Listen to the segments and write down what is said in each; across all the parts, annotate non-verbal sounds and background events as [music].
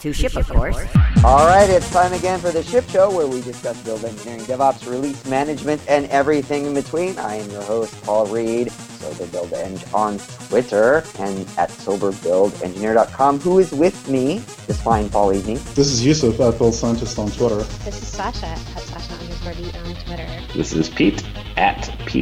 To ship, of course. All right, it's time again for the Ship Show where we discuss build engineering, DevOps, release management, and everything in between. I am your host, Paul Reed, SoberBuildEng on Twitter and at SoberBuildEngineer.com. Who is with me this fine fall evening? This is Yusuf at Build Scientist on Twitter. This is Sasha at Sasha underscore D on Twitter. This is Pete at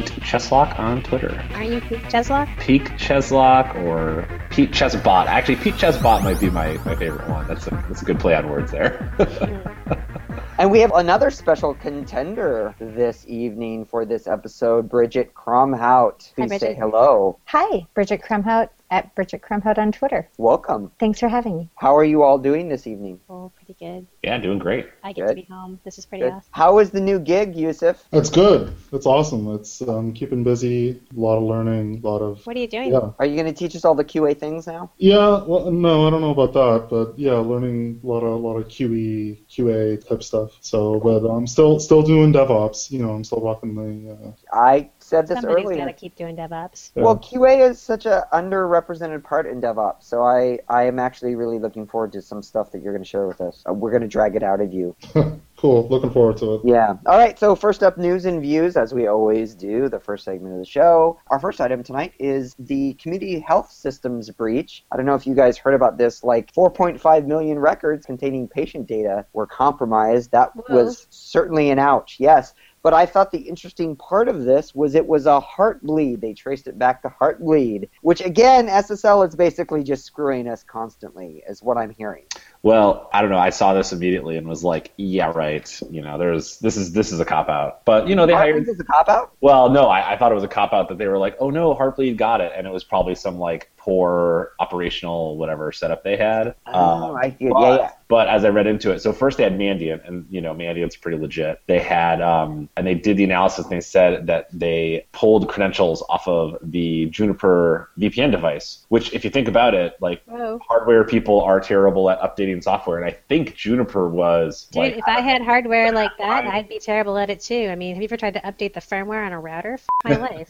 Pete Cheslock on Twitter. Aren't you Pete Cheslock? Pete Cheslock or Pete Chesbot. Actually, Pete Chesbot might be my, my favorite one. That's a, that's a good play on words there. Hmm. [laughs] And we have another special contender this evening for this episode, Bridget Kromhout. Please say Bridget. hello. Hi, Bridget Kromhout at Bridget Kromhout on Twitter. Welcome. Thanks for having me. How are you all doing this evening? Oh, pretty good. yeah, doing great. I get Good. to be home. This is pretty Good. awesome. How is the new gig, Yusuf? It's good. It's awesome. It's um, keeping busy. A lot of learning. A lot of What are you doing? yeah. Are you going to teach us all the QA things now? Yeah. Well, no, I don't know about that, but yeah, learning a lot of a lot of QE QA type stuff. So, but I'm still still doing DevOps. You know, I'm still rocking the. Uh, I said this Somebody's earlier. got to keep doing DevOps. yeah. Well, QA is such an underrepresented part in DevOps, so I, I am actually really looking forward to some stuff that you're going to share with us. Uh, we're going to drag it out of you. [laughs] cool. Looking forward to it. Yeah. All right. So first up, news and views, as we always do. The first segment of the show. Our first item tonight is the community health systems breach. I don't know if you guys heard about this. Like 4.5 million records containing patient data were compromised. That Whoa. was certainly an ouch. Yes. But I thought the interesting part of this was it was a Heartbleed. They traced it back to Heartbleed, which again, SSL is basically just screwing us constantly, is what I'm hearing. Well, I don't know. I saw this immediately and was like, yeah, right. You know, there's this is this is a cop out. But you know, they hired. Heartbleed is a cop out. Well, no, I, I thought it was a cop out that they were like, oh no, Heartbleed got it, and it was probably some like poor operational whatever setup they had. Oh, Um, I yeah, but, yeah. but as I read into it, so first they had Mandiant, and you know Mandiant's pretty legit. They had, um, and they did the analysis, and they said that they pulled credentials off of the Juniper VPN device. Which, if you think about it, like Whoa. hardware people are terrible at updating software, and I think Juniper was Dude, like, if I had hardware like that, I'd be terrible at it too. I mean, have you ever tried to update the firmware on a router? F- my [laughs] life.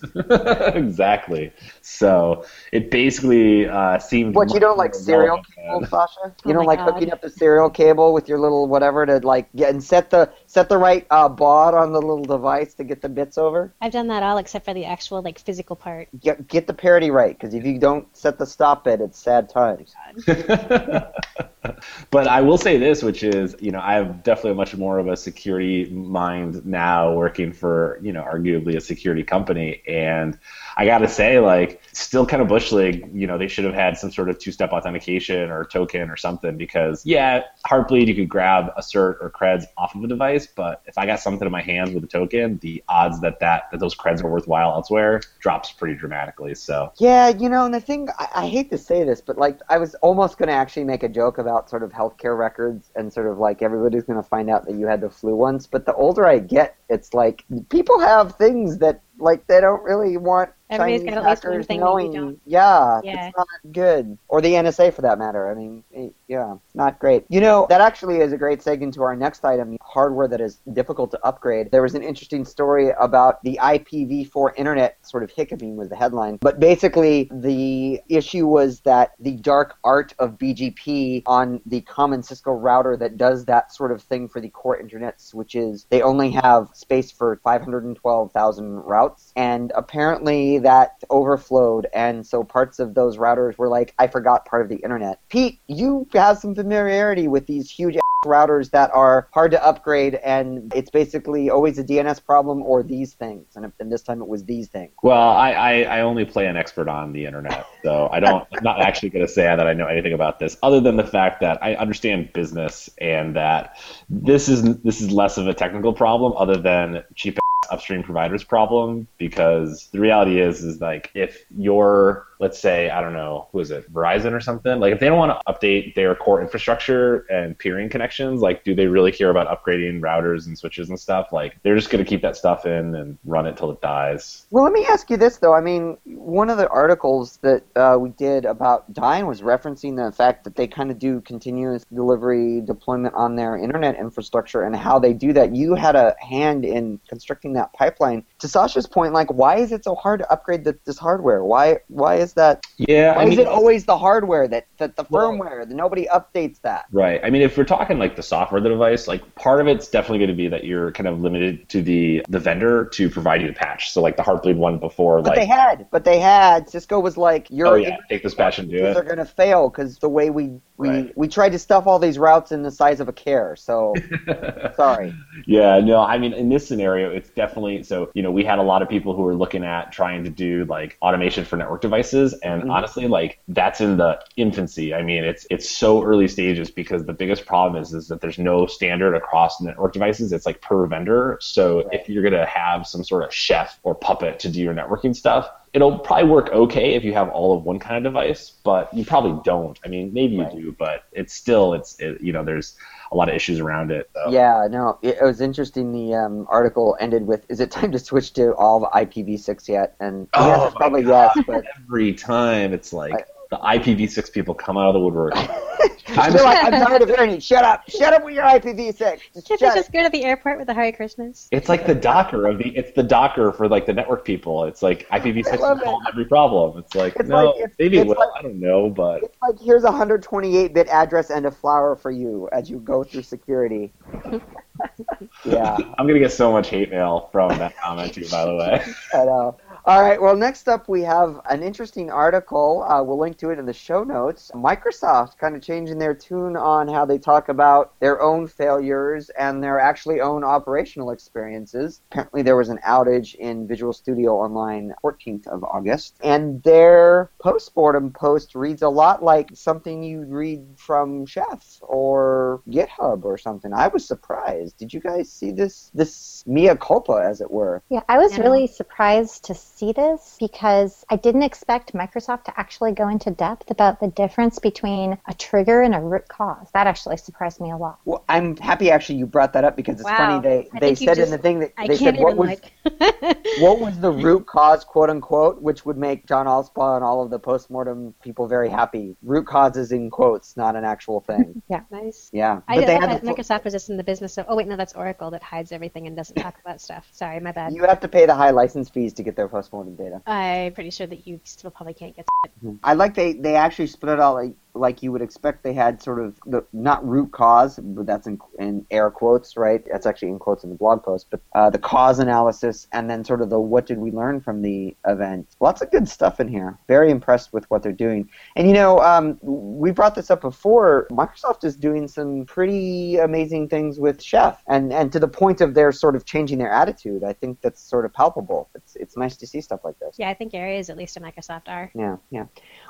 exactly. So it basically uh, seemed. What you don't like serial cable, than- Sasha? Oh You don't like God. hooking up the serial cable with your little whatever to like get and set the set the right uh, baud on the little device to get the bits over. I've done that all except for the actual like physical part. Get get the parity right because if you don't set the stop bit, it's sad times. [laughs] but I will say this, which is, you know, I have definitely much more of a security mind now working for, you know, arguably a security company. And I got to say, like, still kind of bush league, you know, they should have had some sort of two step authentication or token or something because, yeah, Heartbleed, you could grab a cert or creds off of a device. But if I got something in my hand with a token, the odds that, that, that those creds are worthwhile elsewhere drops pretty dramatically. So, Yeah, you know, and the thing I, I hate to say this, but like I was almost going to actually make a joke about sort of healthcare records and sort of like everybody's going to find out that you had the flu once. But the older I get, it's like people have things that like they don't really want Everybody's Chinese got at least one hackers knowing. Yeah, Yeah. it's not good. Or the NSA for that matter. I mean, eh, yeah, not great. You know, that actually is a great segue into our next item: hardware that is difficult to upgrade. There was an interesting story about the IPv4 internet sort of hiccuping was the headline, but basically the issue was that the dark art of BGP on the common Cisco router that does that sort of thing for the core internet switches, they only have space for 512,000 routes, and apparently that overflowed, and so parts of those routers were like, I forgot part of the internet. Pete, you have some familiarity with these huge routers that are hard to upgrade, and it's basically always a DNS problem or these things, and, and this time it was these things. Well, I, I, I only play an expert on the internet, so I don't. I'm not actually going to say that I know anything about this, other than the fact that I understand business and that this is this is less of a technical problem, other than cheap upstream providers problem. Because the reality is, is like if you're let's say I don't know who is it Verizon or something like if they don't want to update their core infrastructure and peering connections like do they really care about upgrading routers and switches and stuff like they're just going to keep that stuff in and run it till it dies Well, let me ask you this though. I mean, one of the articles that uh, we did about Dyn was referencing the fact that they kind of do continuous delivery deployment on their internet infrastructure and how they do that. You had a hand in constructing that pipeline. To Sasha's point, like, why is it so hard to upgrade the, this hardware? Why why is that? Yeah, Why I mean, is it always the hardware that, that the Well- firmware that nobody updates that? Right. I mean, if we're talking like the software of the device, like part of it's definitely going to be that you're kind of limited to the the vendor to provide you the patch. So like the Heartbleed one before, But like they had, but they had. Cisco was like, "Your oh yeah, take this patch and do it. are going to fail because the way we we Right. we tried to stuff all these routes in the size of a care." So [laughs] sorry. Yeah, no, I mean, in this scenario, it's definitely so. You know, we had a lot of people who were looking at trying to do like automation for network devices, and Mhm. honestly, like that's in the infancy. I mean, it's it's so early stages because the biggest problem is is that there's no standard across network devices. It's like per vendor. So Right. if you're gonna have some sort of chef or puppet to do your networking stuff, it'll probably work okay if you have all of one kind of device, but you probably don't. I mean, maybe you Right. do, but it's still it's it, you know there's a lot of issues around it. Yeah, no, it, it was interesting. The um, article ended with, "Is it time to switch to all of IPv6 yet?" And the Oh is probably God. yes, but every time it's like I- the IPv6 people come out of the woodwork. [laughs] I'm like, I'm tired of hearing it. Shut up! Shut up with your IPv6. Just Can't shut they just go to the airport with a Hare Krishnas? It's like the Docker of the. It's the Docker for like the network people. It's like IPv6 love will solve every problem. It's like It's no, like- it's- maybe it it's will. like- I don't know, but It's like here's a 128-bit address and a flower for you as you go through security. [laughs] yeah, I'm gonna get so much hate mail from that comment too. By the way, [laughs] I know. All right. Well, next up we have an interesting article. Uh, we'll link to it in the show notes. Microsoft kind of changing their tune on how they talk about their own failures and their actually own operational experiences. Apparently, there was an outage in Visual Studio Online 14th of August, and their postmortem post reads a lot like something you'd read from Chef or GitHub or something. I was surprised. Did you guys see this? This mea culpa, as it were. Yeah, I was Yeah. really surprised to see this because I didn't expect Microsoft to actually go into depth about the difference between a trigger and a root cause. That actually surprised me a lot. Well, I'm happy actually you brought that up because it's Wow. funny they I they think you said in the thing that I they can't said what was like. [laughs] what was the root cause quote unquote which would make John Allspaw and all of the postmortem people very happy. Root causes in quotes, not an actual thing. [laughs] Yeah, nice. Yeah, I but they thought had the, Microsoft was just in the business of. Oh wait, no, that's Oracle that hides everything and doesn't talk about stuff. Sorry, my bad. you have to pay the high license fees to get their data. I'm pretty sure that you still probably can't get. It I like they they actually split it out like like you would expect. They had sort of the not root cause, but that's in, in air quotes, right? That's actually in quotes in the blog post. But uh, the cause analysis and then sort of the what did we learn from the event. Lots of good stuff in here. Very impressed with what they're doing. And you know, um, we brought this up before. Microsoft is doing some pretty amazing things with Chef, and and to the point of their sort of changing their attitude. I think that's sort of palpable. It's it's nice to see stuff like this. Yeah, I think areas at least in Microsoft are. Yeah, yeah.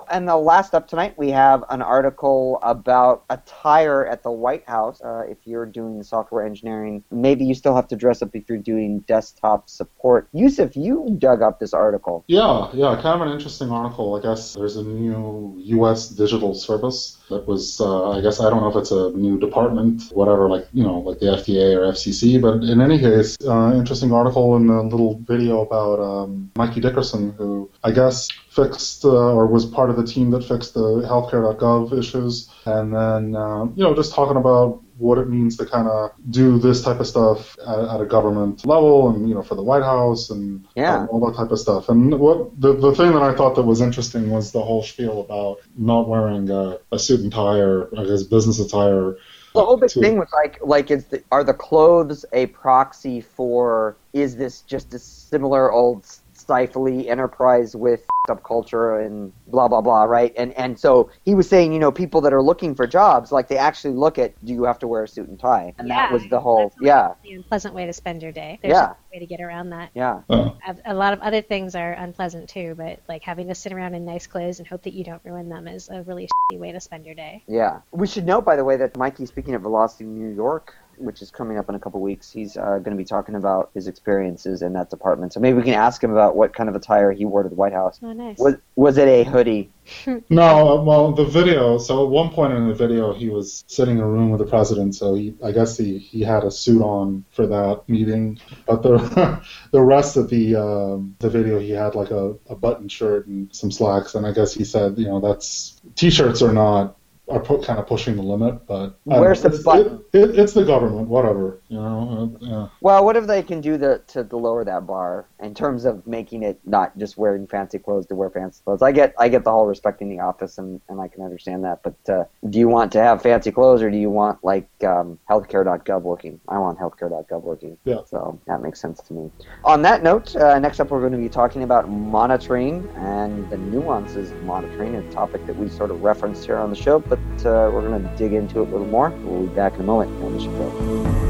And the last up tonight, we have an article about attire at the White House. Uh, if you're doing software engineering, maybe you still have to dress up if you're doing desktop support. Yusuf, you dug up this article. Yeah, yeah, kind of an interesting article. I guess there's a new U.S. digital service that was, uh, I guess, I don't know if it's a new department, whatever, like, you know, like the FDA or FCC, but in any case, uh, interesting article and a little video about um, Mikey Dickerson, who I guess fixed uh, or was part of the team that fixed the healthcare.gov issues, and then, uh, you know, just talking about what it means to kind of do this type of stuff at, at a government level and you know for the White House and Yeah. um, all that type of stuff. And what the, the thing that I thought that was interesting was the whole spiel about not wearing a, a suit and tie or I guess business attire. The whole big thing was like, like, is the, are the clothes a proxy for? Is this just a similar old stifly enterprise with up culture and blah blah blah, right? And and so he was saying, you know, people that are looking for jobs, like they actually look at, do you have to wear a suit and tie? And that was the whole, That's yeah, The unpleasant way to spend your day. There's Yeah. a way to get around that. yeah. A- A lot of other things are unpleasant too, but like having to sit around in nice clothes and hope that you don't ruin them is a really shitty way to spend your day. Yeah. We should note, by the way, that Mikey, speaking of Velocity New York, which is coming up in a couple weeks, he's uh, going to be talking about his experiences in that department. So maybe we can ask him about what kind of attire he wore to the White House. Oh, nice. Was was it a hoodie? [laughs] no, uh, well, the video. So at one point in the video, he was sitting in a room with the president. So he, I guess he, he had a suit on for that meeting. But the [laughs] the rest of the um, the video, he had like a, a button shirt and some slacks. And I guess he said, you know, that's t-shirts are not are put, kind of pushing the limit. But Where's know, the it's, button? It, it, it's the government, whatever. You know. Uh, yeah. Well, what if they can do the to, to lower that bar in terms of making it not just wearing fancy clothes to wear fancy clothes? I get I get the whole respecting the office and, and I can understand that, but uh, do you want to have fancy clothes or do you want like um, healthcare.gov looking? I want healthcare.gov looking. Yeah. So that makes sense to me. On that note, uh, next up we're going to be talking about monitoring and the nuances of monitoring, a topic that we sort of referenced here on the show, but uh, we're going to dig into it a little more. We'll be back in a moment on the show.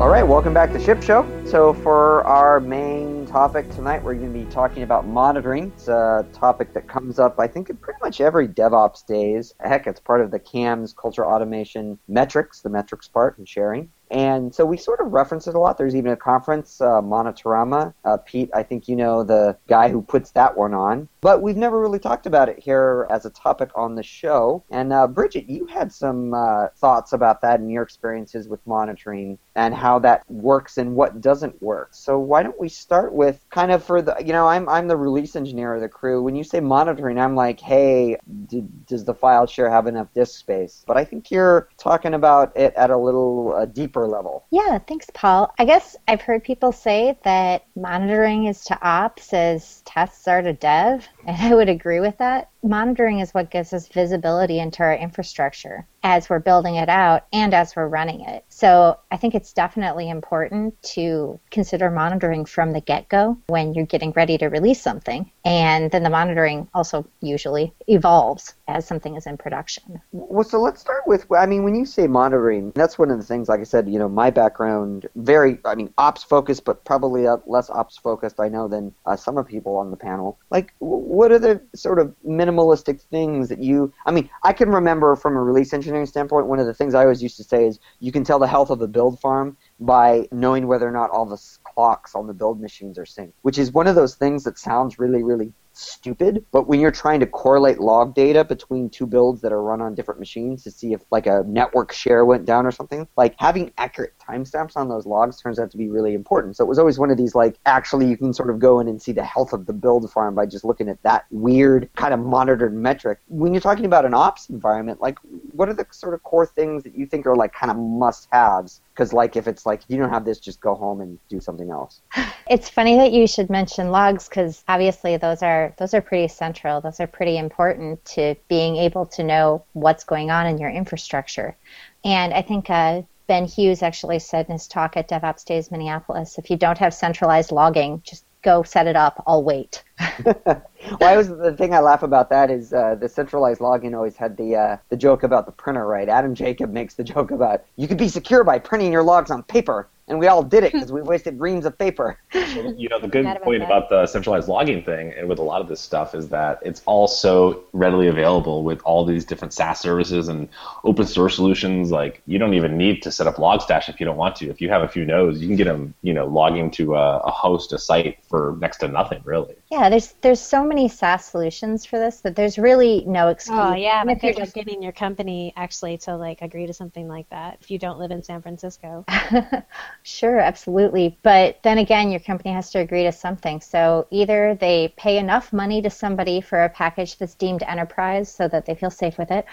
All right, welcome back to Ship Show. So, for our main topic tonight, we're going to be talking about monitoring. It's a topic that comes up, I think, in pretty much every DevOps days. Heck, it's part of the CAMS culture automation metrics, the metrics part and sharing. And so we sort of reference it a lot. There's even a conference, uh, Monitorama. Uh, Pete, I think you know the guy who puts that one on. But we've never really talked about it here as a topic on the show. And uh, Bridget, you had some uh, thoughts about that and your experiences with monitoring and how that works and what doesn't work. So why don't we start with kind of for the, you know, I'm, I'm the release engineer of the crew. When you say monitoring, I'm like, hey, did, does the file share have enough disk space? But I think you're talking about it at a little uh, deeper level. Yeah, thanks, Paul. I guess I've heard people say that monitoring is to ops as tests are to dev, and I would agree with that. Monitoring is what gives us visibility into our infrastructure as we're building it out and as we're running it. So I think it's definitely important to consider monitoring from the get go when you're getting ready to release something. And then the monitoring also usually evolves as something is in production. Well, so let's start with. I mean, when you say monitoring, that's one of the things. Like I said, you know, my background very. I mean, ops focused, but probably less ops focused. I know than uh, some of people on the panel. Like, what are the sort of minimalistic things that you? I mean, I can remember from a release engineering standpoint. One of the things I always used to say is, you can tell the health of a build farm by knowing whether or not all the clocks on the build machines are synced. Which is one of those things that sounds really, really stupid, but when you're trying to correlate log data between two builds that are run on different machines to see if like a network share went down or something, like having accurate timestamps on those logs turns out to be really important. So it was always one of these like actually you can sort of go in and see the health of the build farm by just looking at that weird kind of monitored metric. When you're talking about an ops environment, like what are the sort of core things that you think are like kind of must haves? Because like if it's like you don't have this, just go home and do something else. It's funny that you should mention logs because obviously those are those are pretty central. Those are pretty important to being able to know what's going on in your infrastructure. And I think uh, Ben Hughes actually said in his talk at DevOps Days Minneapolis, if you don't have centralized logging, just go set it up. I'll wait. [laughs] [laughs] well, I was the thing I laugh about that is uh, the centralized login always had the uh, the joke about the printer, right? Adam Jacob makes the joke about you could be secure by printing your logs on paper, and we all did it [laughs] because we wasted reams of paper. [laughs] you know the good about point that. about the centralized logging thing and with a lot of this stuff is that it's all so readily available with all these different SaaS services and open source solutions. Like you don't even need to set up Logstash if you don't want to. If you have a few nodes, you can get them, you know, logging to a, a host, a site for next to nothing, really. Yeah, there's there's so many SaaS solutions for this that there's really no oh, excuse. Oh yeah, but if you're just getting your company actually to like agree to something like that if you don't live in San Francisco. [laughs] Sure, absolutely. But then again, your company has to agree to something. So either they pay enough money to somebody for a package that's deemed enterprise so that they feel safe with it,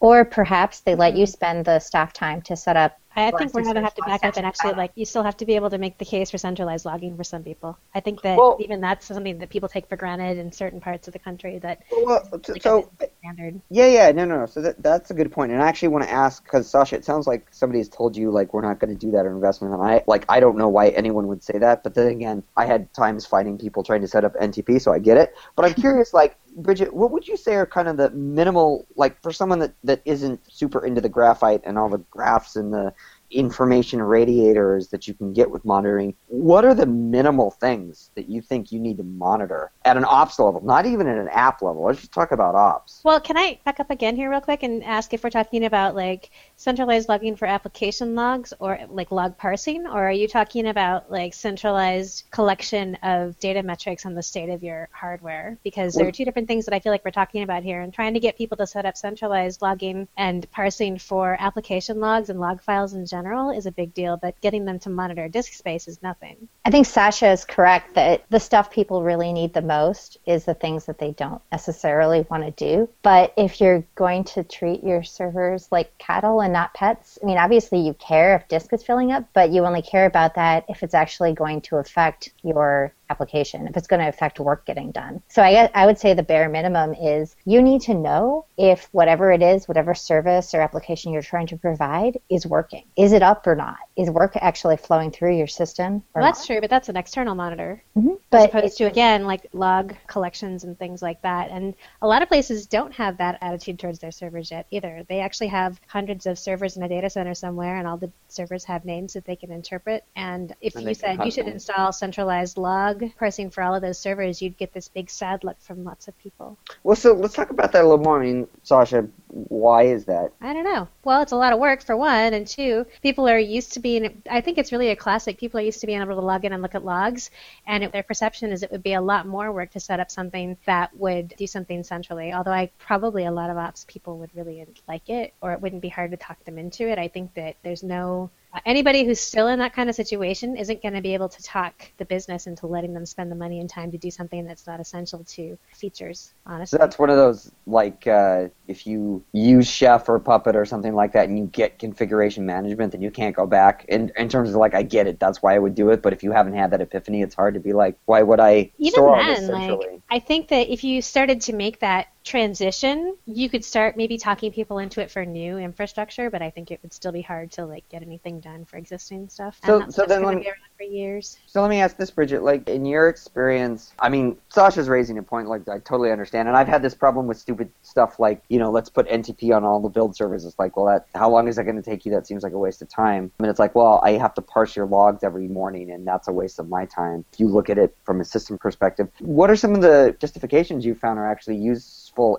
or perhaps they let you mm-hmm. spend the staff time to set up. I think we're going to have to back up and actually like you still have to be able to make the case for centralized logging for some people. I think that Well- even that's something that people take for granted in certain parts of the country that Well, so, like so standard. yeah, yeah, no, no, no. So that, that's a good point. and I actually want to ask because Sasha, it sounds like somebody has told you like we're not going to do that investment, and I like I don't know why anyone would say that, but then again, I had times fighting people trying to set up NTP, so I get it. But I'm curious, like Bridget, what would you say are kind of the minimal, like for someone that that isn't super into the graphite and all the graphs and the information radiators that you can get with monitoring, what are the minimal things that you think you need to monitor at an ops level, not even at an app level? Let's just talk about ops. Well, can I back up again here real quick and ask if we're talking about like centralized logging for application logs or like log parsing, or are you talking about like centralized collection of data metrics on the state of your hardware? Because there are two different things that I feel like we're talking about here, and trying to get people to set up centralized logging and parsing for application logs and log files in general general is a big deal, but getting them to monitor disk space is nothing. I think Sasha is correct that the stuff people really need the most is the things that they don't necessarily want to do. But if you're going to treat your servers like cattle and not pets, I mean, obviously you care if disk is filling up, but you only care about that if it's actually going to affect your application, if it's going to affect work getting done. So I, guess, I would say the bare minimum is you need to know if whatever it is, whatever service or application you're trying to provide is working. Is it up or not? Is work actually flowing through your system? Well, that's not? true, but that's an external monitor. Mm-hmm. But as opposed to again like log collections and things like that. And a lot of places don't have that attitude towards their servers yet either. They actually have hundreds of servers in a data center somewhere, and all the servers have names that they can interpret. And if and you said you should install centralized log parsing for all of those servers, you'd get this big sad look from lots of people. Well, so let's talk about that a little more. I mean, Sasha, why is that? I don't know. Well, it's a lot of work for one, and two, people are used to being. I think it's really a classic. People are used to being able to log in and look at logs, and it, their perception is it would be a lot more work to set up something that would do something centrally. Although I probably a lot of ops people would really like it, or it wouldn't be hard to talk them into it. I think that there's no anybody who's still in that kind of situation isn't going to be able to talk the business into letting them spend the money and time to do something that's not essential to features. Honestly, so that's one of those like uh, if you use Chef or Puppet or something like that, and you get configuration management, then you can't go back. In in terms of like, I get it, that's why I would do it. But if you haven't had that epiphany, it's hard to be like, why would I Even store then, all this centrally? Like, I think that if you started to make that transition, you could start maybe talking people into it for new infrastructure, but I think it would still be hard to like get anything done for existing stuff. So, and so then let around for years. So let me ask this, Bridget. Like in your experience, I mean, Sasha's raising a point. Like I totally understand, and I've had this problem with stupid stuff. Like you know, let's put NTP on all the build servers. It's like, well, that how long is that going to take you? That seems like a waste of time. I mean, it's like, well, I have to parse your logs every morning, and that's a waste of my time. If you look at it from a system perspective, what are some of the justifications you found are actually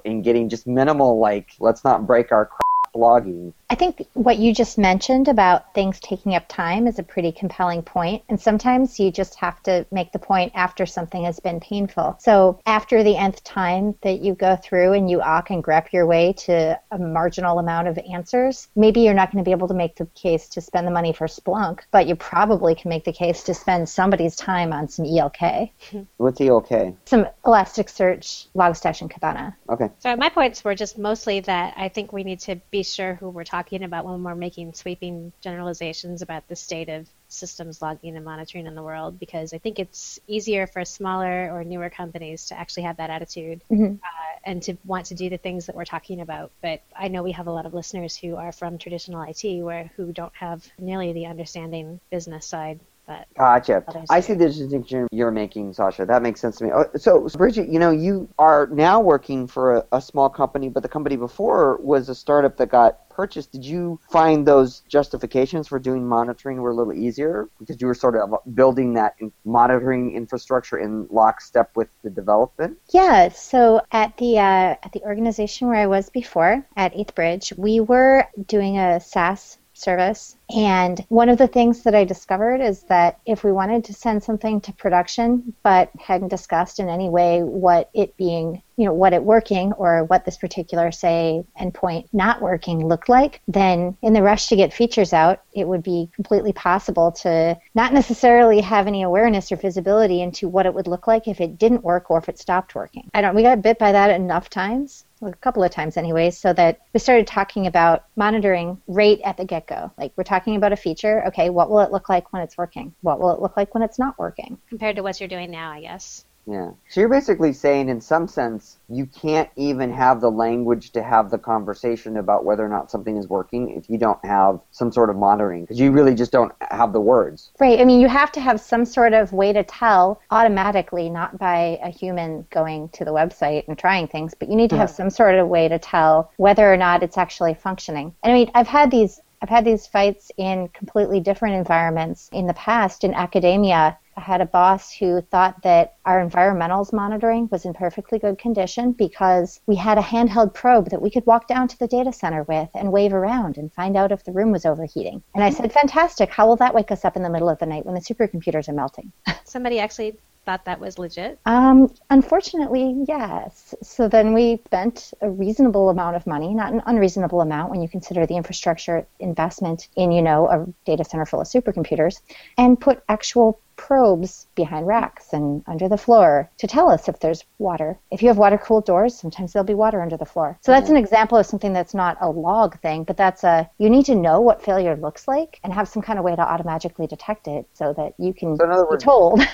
in getting just minimal, like, let's not break our blogging I think what you just mentioned about things taking up time is a pretty compelling point. point, and sometimes you just have to make the point after something has been painful. So after the nth time that you go through and you awk and grep your way to a marginal amount of answers, maybe you're not going to be able to make the case to spend the money for Splunk, but you probably can make the case to spend somebody's time on some ELK. [laughs] What's ELK? Some Elasticsearch, Logstash, and Kibana. Okay. So my points were just mostly that I think we need to be sure who we're talking talking about when we're making sweeping generalizations about the state of systems logging and monitoring in the world because I think it's easier for smaller or newer companies to actually have that attitude mm-hmm. uh, and to want to do the things that we're talking about. But I know we have a lot of listeners who are from traditional IT where who don't have nearly the understanding business side but gotcha. I see the distinction you're making, Sasha. That makes sense to me. Oh, so, Bridget, you know, you are now working for a, a, small company, but the company before was a startup that got purchased. Did you find those justifications for doing monitoring were a little easier because you were sort of building that monitoring infrastructure in lockstep with the development? Yeah. So at the uh, at the organization where I was before at Eighth Bridge, we were doing a SaaS service. And one of the things that I discovered is that if we wanted to send something to production but hadn't discussed in any way what it being, you know, what it working or what this particular, say, endpoint not working looked like, then in the rush to get features out, it would be completely possible to not necessarily have any awareness or visibility into what it would look like if it didn't work or if it stopped working. I don't, we got bit by that enough times a couple of times anyway, so that we started talking about monitoring right at the get go. Like we're talking about a feature, okay, what will it look like when it's working? What will it look like when it's not working? Compared to what you're doing now, I guess. Yeah. So you're basically saying, in some sense, you can't even have the language to have the conversation about whether or not something is working if you don't have some sort of monitoring, because you really just don't have the words. Right. I mean, you have to have some sort of way to tell automatically, not by a human going to the website and trying things, but you need to have some sort of way to tell whether or not it's actually functioning. And I mean, I've had these I've had these fights in completely different environments in the past. In academia, I had a boss who thought that our environmentals monitoring was in perfectly good condition because we had a handheld probe that we could walk down to the data center with and wave around and find out if the room was overheating. And I said, fantastic. How will that wake us up in the middle of the night when the supercomputers are melting? [laughs] Somebody actually thought that was legit? Um, unfortunately, yes. So then we spent a reasonable amount of money, not an unreasonable amount when you consider the infrastructure investment in, you know, a data center full of supercomputers, and put actual probes behind racks and under the floor to tell us if there's water. If you have water cooled doors, sometimes there'll be water under the floor. So that's mm-hmm. an example of something that's not a log thing, but that's a you need to know what failure looks like and have some kind of way to automatically detect it so that you can So in other be words- told. [laughs]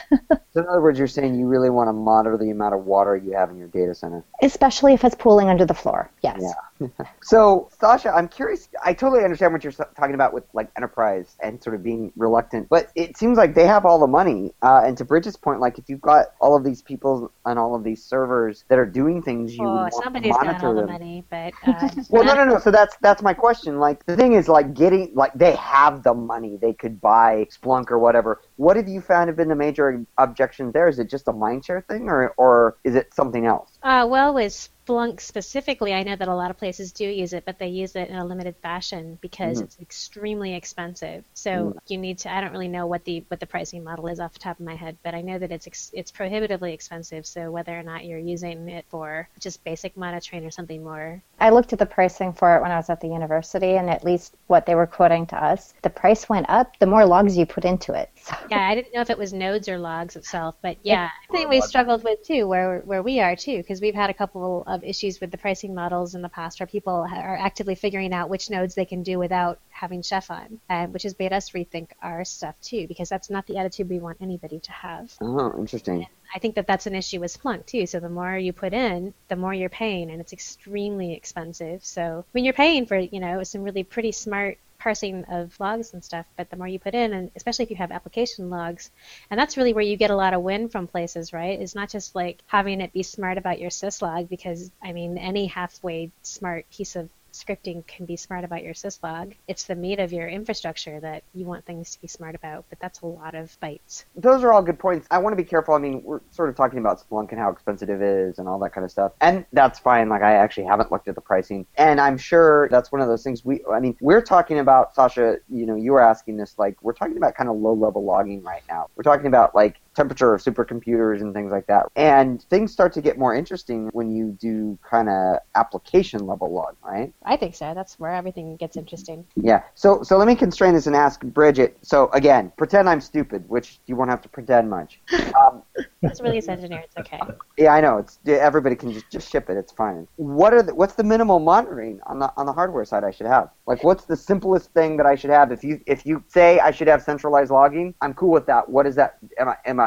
So in other words, you're saying you really want to monitor the amount of water you have in your data center. Especially if it's pooling under the floor. Yes. Yeah. [laughs] So, Sasha, I'm curious. I totally understand what you're talking about with like enterprise and sort of being reluctant, but it seems like they have all the money. Uh, and to Bridget's point, like if you've got all of these people on all of these servers that are doing things, you Oh, want to somebody's got monitor all the money, but [laughs] uh, Well, no, no, no. So that's that's my question. Like the thing is, like getting like they have the money, they could buy Splunk or whatever. What have you found have been the major objections there? Is it just a mindshare thing, or or is it something else? Uh, well, with Splunk specifically, I know that a lot of places do use it, but they use it in a limited fashion because Mhm. it's extremely expensive. So you need to. I don't really know what the what the pricing model is off the top of my head, but I know that it's ex, it's prohibitively expensive. So whether or not you're using it for just basic monitoring or something more, I looked at the pricing for it when I was at the university, and at least what they were quoting to us, the price went up the more logs you put into it. [laughs] So, yeah, I didn't know if it was nodes or logs itself, but yeah, I think we struggled with too, where where we are too, because we've had a couple of issues with the pricing models in the past, where people are actively figuring out which nodes they can do without having Chef on, uh, which has made us rethink our stuff too, because that's not the attitude we want anybody to have. Oh, interesting. I think that that's an issue with Splunk too. So the more you put in, the more you're paying, and it's extremely expensive. So I mean, you're paying for you know some really pretty smart parsing of logs and stuff, but the more you put in, and especially if you have application logs, and that's really where you get a lot of win from places, right? It's not just like having it be smart about your syslog, because I mean, any halfway smart piece of scripting can be smart about your syslog. It's the meat of your infrastructure that you want things to be smart about, but that's a lot of bytes. Those are all good points. I want to be careful. I mean, we're sort of talking about Splunk and how expensive it is and all that kind of stuff. And that's fine. Like, I actually haven't looked at the pricing. And I'm sure that's one of those things we, I mean, we're talking about, Sasha, you know, you were asking this, like, we're talking about kind of low level logging right now. We're talking about, like, temperature of supercomputers and things like that. And things start to get more interesting when you do kind of application level log, right? I think so. That's where everything gets interesting. Yeah. So so let me constrain this and ask Bridget. So again, pretend I'm stupid, which you won't have to pretend much. Um, As a release engineer, it's okay. yeah, I know. It's everybody can just, just ship it. It's fine. What are the, what's the minimal monitoring on the on the hardware side I should have? Like, what's the simplest thing that I should have? If you if you say I should have centralized logging, I'm cool with that. What is that? Am I am I?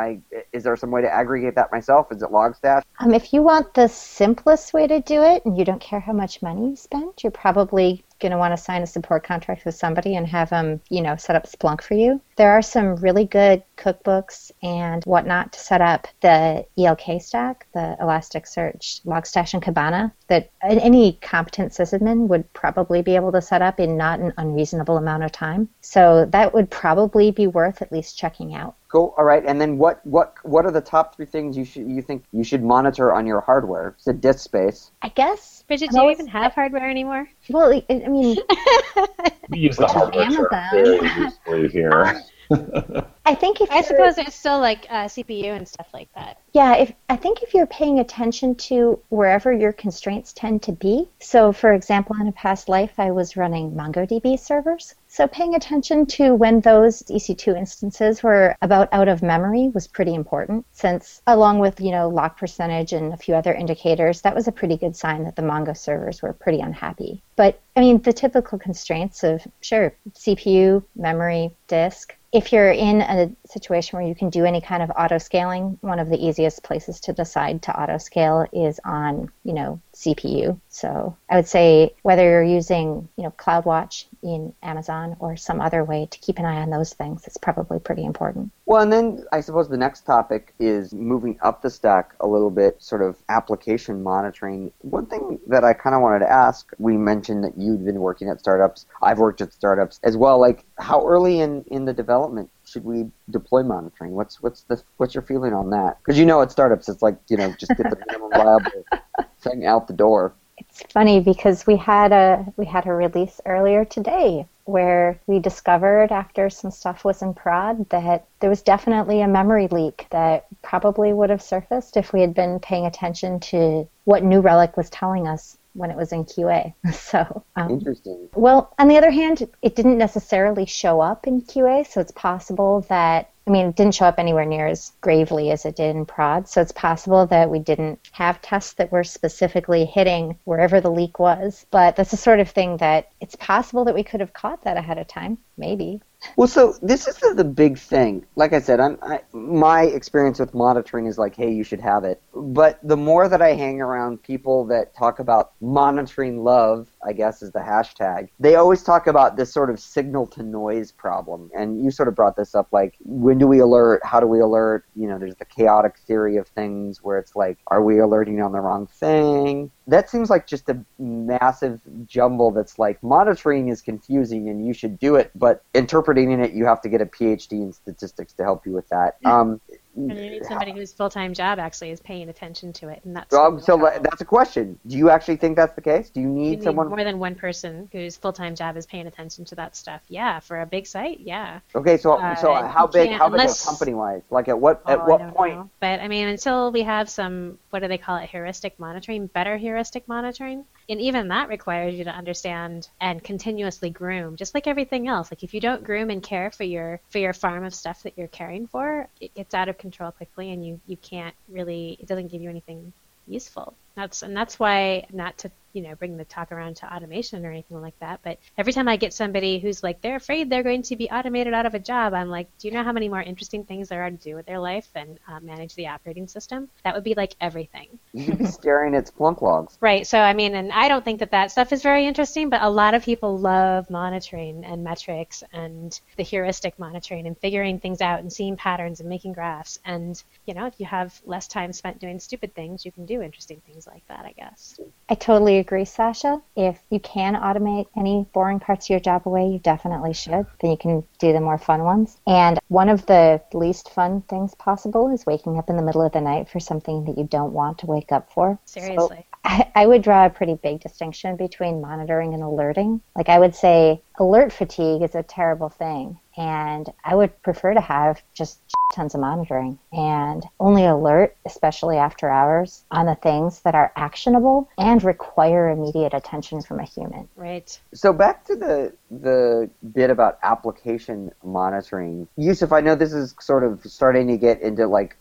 Is there some way to aggregate that myself? Is it Logstash? um, if you want the simplest way to do it and you don't care how much money you spend, you're probably going to want to sign a support contract with somebody and have them, you know, set up Splunk for you. There are some really good cookbooks and whatnot to set up the ELK stack, the Elasticsearch, Logstash, and Kibana that any competent sysadmin would probably be able to set up in not an unreasonable amount of time. So that would probably be worth at least checking out. Cool. All right. And then what what what are the top three things you should you think you should monitor on your hardware? It's the disk space. I guess. Bridget, I'm do you even have hardware anymore? Well, I I mean, [laughs] We use the hardware term Amazon. very loosely here. [laughs] I think if I suppose there's still like uh, CPU and stuff like that. Yeah, if I think if you're paying attention to wherever your constraints tend to be. So, for example, in a past life, I was running MongoDB servers. So, paying attention to when those EC2 instances were about out of memory was pretty important, since along with you know lock percentage and a few other indicators, that was a pretty good sign that the Mongo servers were pretty unhappy. But I mean, the typical constraints of sure CPU, memory, disk, if you're in a situation where you can do any kind of auto scaling, one of the easiest places to decide to auto scale is on, you know, CPU. So I would say whether you're using, you know, CloudWatch in Amazon or some other way to keep an eye on those things, it's probably pretty important. Well, and then I suppose the next topic is moving up the stack a little bit, sort of application monitoring. One thing that I kind of wanted to ask, we mentioned that you'd been working at startups. I've worked at startups as well. Like, how early in, in the development should we deploy monitoring? What's what's the what's your feeling on that? Because you know at startups, it's like you know just get the minimum viable [laughs] thing out the door. It's funny because we had a we had a release earlier today where we discovered after some stuff was in prod that there was definitely a memory leak that probably would have surfaced if we had been paying attention to what New Relic was telling us when it was in QA. [laughs] So, um, Interesting. well, on the other hand, it didn't necessarily show up in QA, so it's possible that I mean, it didn't show up anywhere near as gravely as it did in prod. So it's possible that we didn't have tests that were specifically hitting wherever the leak was. But that's the sort of thing that it's possible that we could have caught that ahead of time. Maybe. Well, so this is the, the big thing. Like I said, I'm I, my experience with monitoring is like, hey, you should have it. But the more that I hang around people that talk about monitoring love, I guess is the hashtag. They always talk about this sort of signal to noise problem. And you sort of brought this up, like when do we alert? How do we alert? You know, there's the chaotic theory of things where it's like, are we alerting on the wrong thing? that seems like just a massive jumble that's like monitoring is confusing and you should do it but interpreting it you have to get a phd in statistics to help you with that um, And you need somebody whose full time job actually is paying attention to it, and that's um, so that's a question do you actually think that's the case do you You need need someone more than one person whose full time job is paying attention to that stuff. Yeah, for a big site, yeah. okay so so Uh, how big how big unless- company wise like at what at Oh, what point know. But I mean, until we have some, what do they call it, heuristic monitoring, better heuristic monitoring, and even that requires you to understand and continuously groom, just like everything else. Like if you don't groom and care for your for your farm of stuff that you're caring for, it gets out of control quickly, and you you can't really, it doesn't give you anything useful. That's and that's why not to you know bring the talk around to automation or anything like that. But every time I get somebody who's like they're afraid they're going to be automated out of a job, I'm like, do you know how many more interesting things there are to do with their life than uh, manage the operating system? That would be like everything. you should be staring at splunk logs Right. So I mean, and I don't think that that stuff is very interesting, but a lot of people love monitoring and metrics and the heuristic monitoring and figuring things out and seeing patterns and making graphs. And you know, if you have less time spent doing stupid things, you can do interesting things like that, I guess. I totally agree, Sasha. If you can automate any boring parts of your job away, you definitely should. Then you can do the more fun ones. And one of the least fun things possible is waking up in the middle of the night for something that you don't want to wake up for. So Seriously. I, I would draw a pretty big distinction between monitoring and alerting. Like, I would say alert fatigue is a terrible thing. And I would prefer to have just tons of monitoring and only alert, especially after hours, on the things that are actionable and require immediate attention from a human. Right. So back to the the bit about application monitoring. Yusuf, I know this is sort of starting to get into like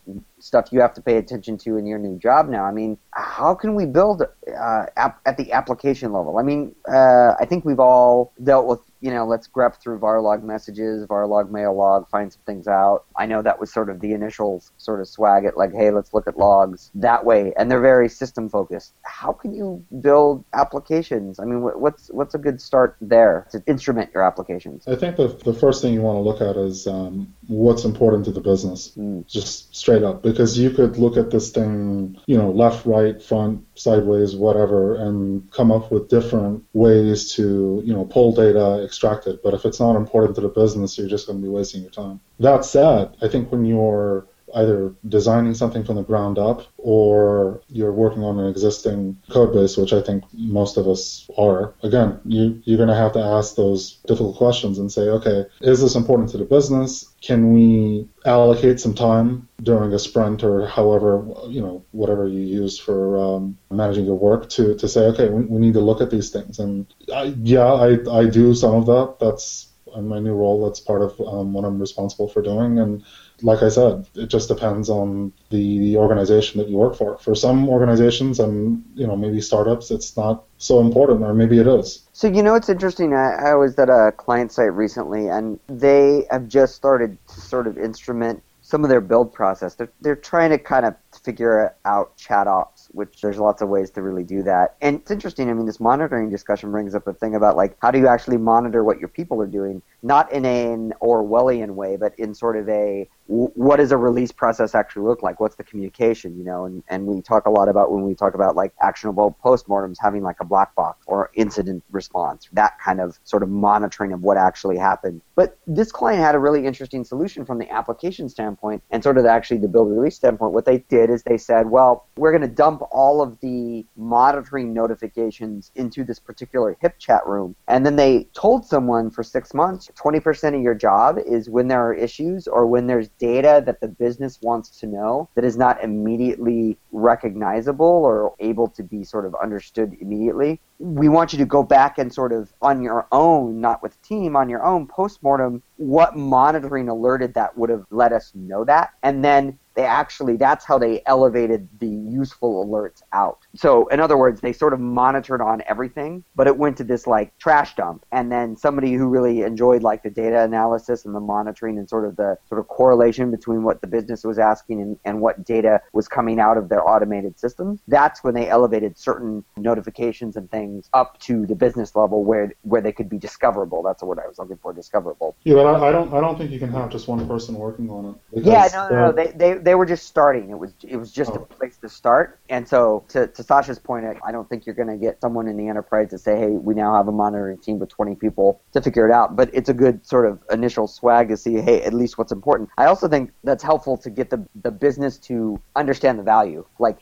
stuff you have to pay attention to in your new job now. I mean, how can we build uh, at the application level? I mean, uh, I think we've all dealt with you know, let's grep through varlog messages, varlog mail log, find some things out. I know that was sort of the initial sort of swag at like, hey, let's look at logs that way, and they're very system focused. How can you build applications? I mean, what- what's what's a good start there to instrument your applications? I think the, the first thing you want to look at is um, what's important to the business, Mm. just straight up. Because you could look at this thing, you know, left, right, front, sideways, whatever, and come up with different ways to, you know, pull data, extract it. But if it's not important to the business, you're just going to be wasting your time. That said, I think when you're either designing something from the ground up or you're working on an existing code base, which I think most of us are. Again, you, you're going to have to ask those difficult questions and say, okay, is this important to the business? Can we allocate some time during a sprint or however, you know, whatever you use for um, managing your work to, to say, okay, we, we need to look at these things. And I, yeah, I, I do some of that. That's in my new role. That's part of um, what I'm responsible for doing. And like I said, it just depends on the, organization that you work for. For some organizations and you know maybe startups, it's not so important, or maybe it is. So you know it's interesting. I, I was at a client site recently, and they have just started to sort of instrument some of their build process. They're they're trying to kind of figure out chat ops, which there's lots of ways to really do that. And it's interesting. I mean, this monitoring discussion brings up a thing about like how do you actually monitor what your people are doing, not in an Orwellian way, but in sort of a what does a release process actually look like? What's the communication, you know? And, and we talk a lot about when we talk about like actionable postmortems having like a black box or incident response, that kind of sort of monitoring of what actually happened. But this client had a really interesting solution from the application standpoint and sort of actually the build release standpoint. What they did is they said, well, we're going to dump all of the monitoring notifications into this particular HipChat room. And then they told someone for six months 20% of your job is when there are issues or when there's data that the business wants to know that is not immediately recognizable or able to be sort of understood immediately. We want you to go back and sort of on your own, not with team, on your own postmortem, what monitoring alerted that would have let us know that. And then they actually that's how they elevated the useful alerts out so in other words they sort of monitored on everything but it went to this like trash dump and then somebody who really enjoyed like the data analysis and the monitoring and sort of the sort of correlation between what the business was asking and, and what data was coming out of their automated systems that's when they elevated certain notifications and things up to the business level where where they could be discoverable that's the word i was looking for discoverable Yeah, but I, I don't I don't think you can have just one person working on it. Yeah, no, no, no. They, they, they were just starting. It was it was just Oh. a place to start. And so, to, to Sascha's point, I- I don't think you're going to get someone in the enterprise to say, "Hey, we now have a monitoring team with 20 people to figure it out." But it's a good sort of initial swag to see, hey, at least what's important. I also think that's helpful to get the the business to understand the value, like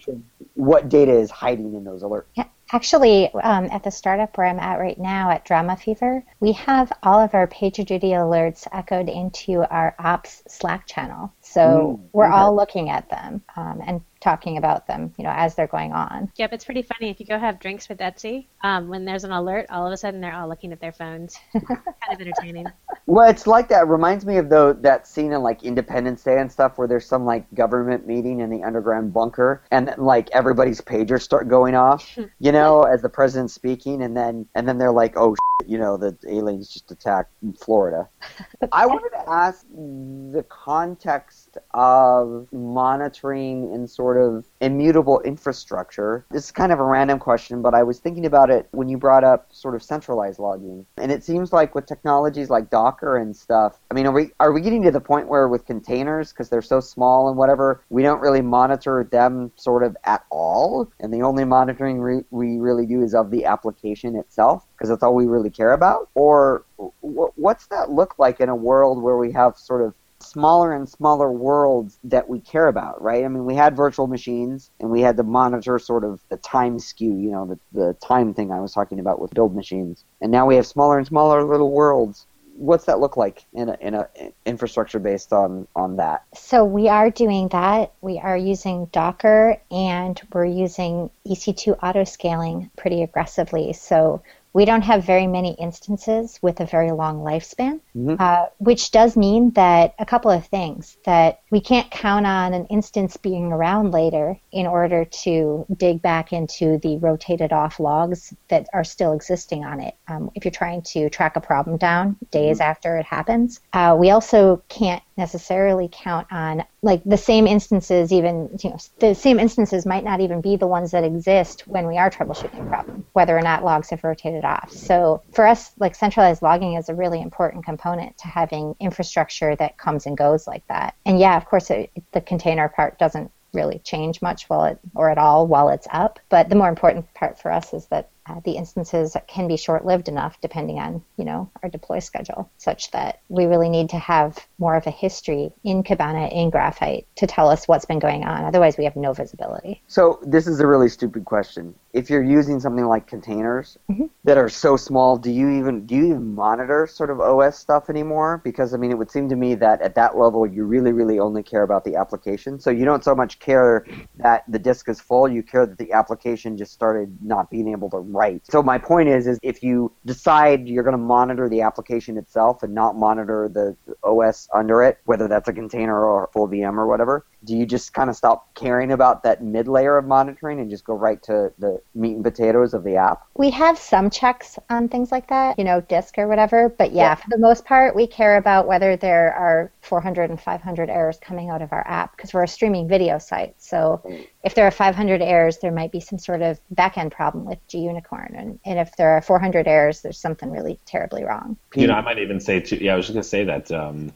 what data is hiding in those alerts. Yeah, actually, um, at the startup where I'm at right now at Drama Fever, we have all of our PagerDuty alerts echoed into our ops Slack channel. So Mm, we're okay. all looking at them um, and talking about them, you know, as they're going on. Yep, it's pretty funny. If you go have drinks with Etsy, um, when there's an alert, all of a sudden they're all looking at their phones. [laughs] kind of entertaining. Well, it's like that. It reminds me of though that scene in like Independence Day and stuff, where there's some like government meeting in the underground bunker, and then, like everybody's pagers start going off, [laughs] you know, as the president's speaking, and then and then they're like, oh, shit, you know, the aliens just attacked Florida. [laughs] [laughs] I wanted to ask the context of monitoring and sort of immutable infrastructure. This is kind of a random question, but I was thinking about it when you brought up sort of centralized logging. And it seems like with technologies like Docker and stuff, I mean, are we are we getting to the point where with containers because they're so small and whatever, we don't really monitor them sort of at all, and the only monitoring re- we really do is of the application itself because that's all we really care about? Or wh- what's that look like in a world where we have sort of smaller and smaller worlds that we care about, right? I mean, we had virtual machines and we had to monitor sort of the time skew, you know, the, the time thing I was talking about with build machines. And now we have smaller and smaller little worlds. What's that look like in a, in a infrastructure based on, on that? So we are doing that. We are using Docker and we're using EC2 auto scaling pretty aggressively. So we don't have very many instances with a very long lifespan, Mhm. uh, which does mean that a couple of things that we can't count on an instance being around later in order to dig back into the rotated off logs that are still existing on it. Um, if you're trying to track a problem down days after it happens, uh, we also can't necessarily count on like the same instances even you know the same instances might not even be the ones that exist when we are troubleshooting a problem whether or not logs have rotated off. So for us like centralized logging is a really important component to having infrastructure that comes and goes like that. And yeah of course it, the container part doesn't really change much while it or at all while it's up. But the more important part for us is that uh, the instances can be short-lived enough depending on you know our deploy schedule such that we really need to have more of a history in Kibana in Graphite to tell us what's been going on otherwise we have no visibility So this is a really stupid question. If you're using something like containers Mhm. that are so small, do you even do you even monitor sort of OS stuff anymore? Because I mean, it would seem to me that at that level, you really, really only care about the application. So you don't so much care that the disk is full; you care that the application just started not being able to write. So my point is, is if you decide you're going to monitor the application itself and not monitor the OS under it, whether that's a container or a full VM or whatever, do you just kind of stop caring about that mid layer of monitoring and just go right to the meat and potatoes of the app? we have some checks on things like that you know disk or whatever but yeah, Yeah. for the most part we care about whether there are 400 and 500 errors coming out of our app because we're a streaming video site so mm. if there are 500 errors there might be some sort of backend problem with gunicorn and, and if there are 400 errors there's something really terribly wrong You know, I might even say too. Yeah, I was just gonna say that um,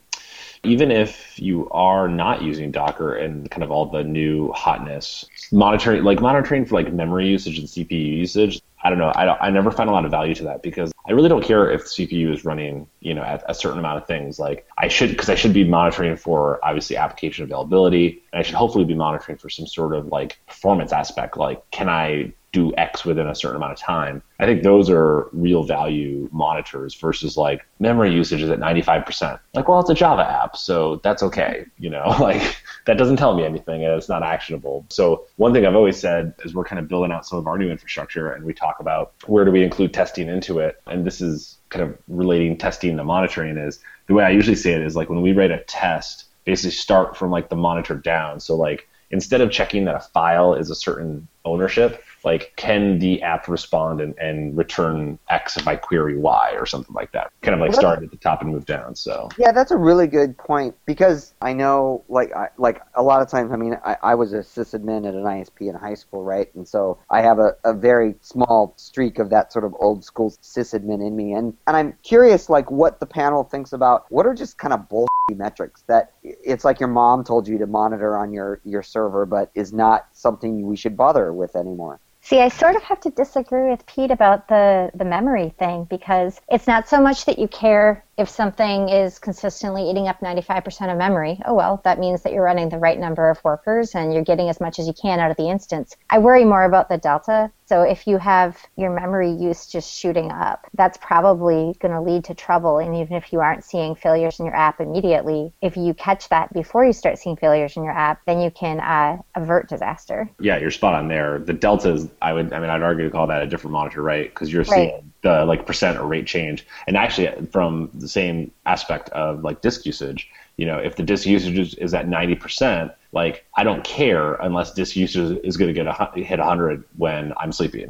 even if you are not using Docker and kind of all the new hotness, monitoring like monitoring for like memory usage and CPU usage. I don't know. I, don't, I never find a lot of value to that because I really don't care if the CPU is running, you know, at a certain amount of things. Like I should, because I should be monitoring for obviously application availability, and I should hopefully be monitoring for some sort of like performance aspect. Like, can I do X within a certain amount of time. I think those are real value monitors versus like memory usage is at 95%. Like, well, it's a Java app, so that's okay. You know, [laughs] like that doesn't tell me anything and it's not actionable. So one thing I've always said is we're kind of building out some of our new infrastructure and we talk about where do we include testing into it. And this is kind of relating testing to monitoring is the way I usually say it is like when we write a test, basically start from like the monitor down. So like instead of checking that a file is a certain ownership, like can the app respond and, and return X if I query Y or something like that. Kind of like start at the top and move down. So Yeah, that's a really good point because I know, like, I, like a lot of times. I mean, I, I was a sysadmin at an ISP in high school, right? And so I have a, a very small streak of that sort of old school sysadmin in me, and and I'm curious, like, what the panel thinks about what are just kind of bull metrics that it's like your mom told you to monitor on your your server, but is not something we should bother with anymore. See, I sort of have to disagree with Pete about the, the memory thing because it's not so much that you care if something is consistently eating up 95% of memory. Oh, well, that means that you're running the right number of workers and you're getting as much as you can out of the instance. I worry more about the delta. So if you have your memory use just shooting up, that's probably going to lead to trouble. And even if you aren't seeing failures in your app immediately, if you catch that before you start seeing failures in your app, then you can uh, avert disaster. yeah, you're spot on there. The deltas, I would, I mean, I'd argue to call that a different monitor, right? Because you're Right. seeing the like percent or rate change, and actually from the same aspect of like disk usage. You know, if the disk usage is, at 90%, like I don't care unless disk usage is going to get a, hit 100 when I'm sleeping.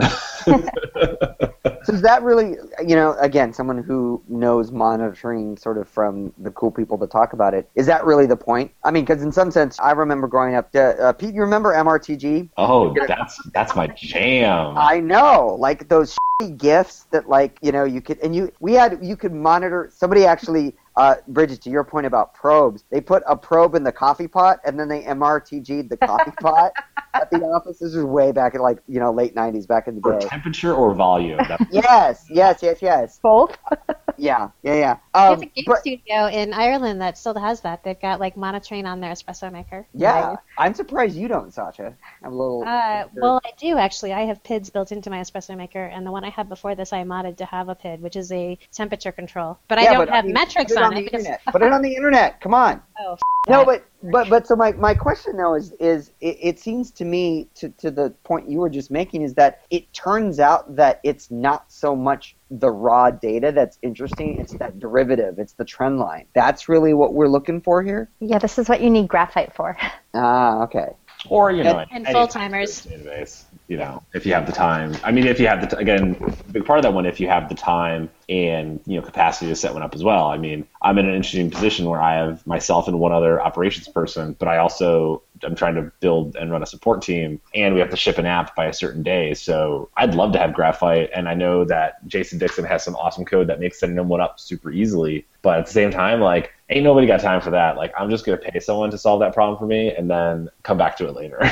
[laughs] [laughs] So is that really, you know, again, someone who knows monitoring sort of from the cool people that talk about it, is that really the point? I mean, because in some sense, I remember growing up. Uh, uh, Pete, you remember MRTG? oh, that's that's my jam. I know, like those shitty GIFs that, like, you know, you could, and you, we had, you could monitor. Somebody actually, uh, Bridget, to your point about probes, they put a probe in the coffee pot, and then they MRTG'd the coffee [laughs] pot at the office. This was way back in like, you know, late '90s, back in the For day. temperature or volume. [laughs] Yes, yes, yes, yes. Both? [laughs] Yeah, yeah, yeah. There's Um, a game but- studio in Ireland that still has that. They've got like monitoring on their espresso maker. Yeah, I'm surprised you don't, Sascha. I'm a little. Uh, well, I do actually. I have PIDs built into my espresso maker, and the one I had before this, I modded to have a PID, which is a temperature control. But I don't but, have mean, metrics put it on, on it the because internet. Put it on the internet. Come on. [laughs] oh, f- No, that. but but but so my, my question though is is it, it seems to me to to the point you were just making is that it turns out that it's not so much the raw data that's interesting. It's that derivative. It's the trend line. That's really what we're looking for here. Yeah, this is what you need graphite for. [laughs] Ah, okay. Or you know, And any full-timers. database. You know, if you have the time. I mean, if you have the t- again, big part of that one, if you have the time and you know capacity to set one up as well. I mean, I'm in an interesting position where I have myself and one other operations person, but I also I'm trying to build and run a support team, and we have to ship an app by a certain day. So I'd love to have Graphite, and I know that Jason Dixon has some awesome code that makes setting them one up super easily. But at the same time, like, ain't nobody got time for that. Like, I'm just gonna pay someone to solve that problem for me, and then come back to it later. [laughs]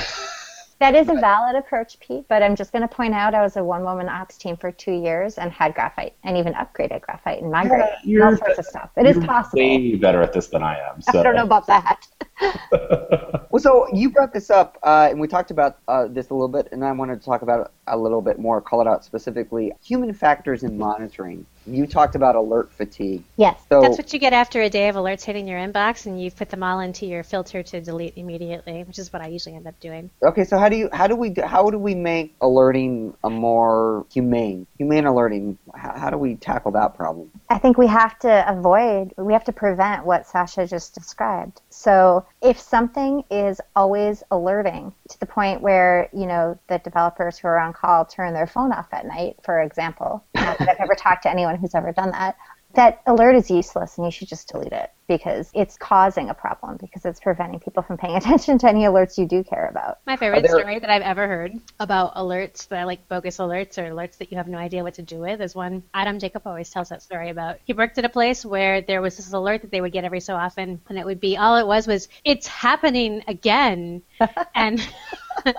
That is a valid approach, Pete, but I'm just going to point out I was a one woman ops team for two years and had graphite and even upgraded graphite and migrated and all sorts of stuff. It is You're possible. Way better at this than I am. So. [laughs] I don't know about that. [laughs] Well, so you brought this up, uh, and we talked about uh, this a little bit, and I wanted to talk about it a little bit more, call it out specifically. Human factors in monitoring. You talked about alert fatigue. Yes. So That's what you get after a day of alerts hitting your inbox, and you've put them all into your filter to delete immediately, which is what I usually end up doing. Okay, so how do you how do we how do we make alerting a more humane humane alerting? How, how do we tackle that problem? I think we have to avoid, we have to prevent what Sascha just described. So if something is always alerting to the point where, you know, the developers who are on call turn their phone off at night, for example, not that I've ever talked to anyone who's ever done that, that alert is useless and you should just delete it. Because it's causing a problem because it's preventing people from paying [laughs] attention to any alerts you do care about. My favorite there- story that I've ever heard about alerts that are like bogus alerts or alerts that you have no idea what to do with is one Adam Jacob always tells that story about. He worked at a place where there was this alert that they would get every so often, and it would be all it was was it's happening again, [laughs] and. [laughs]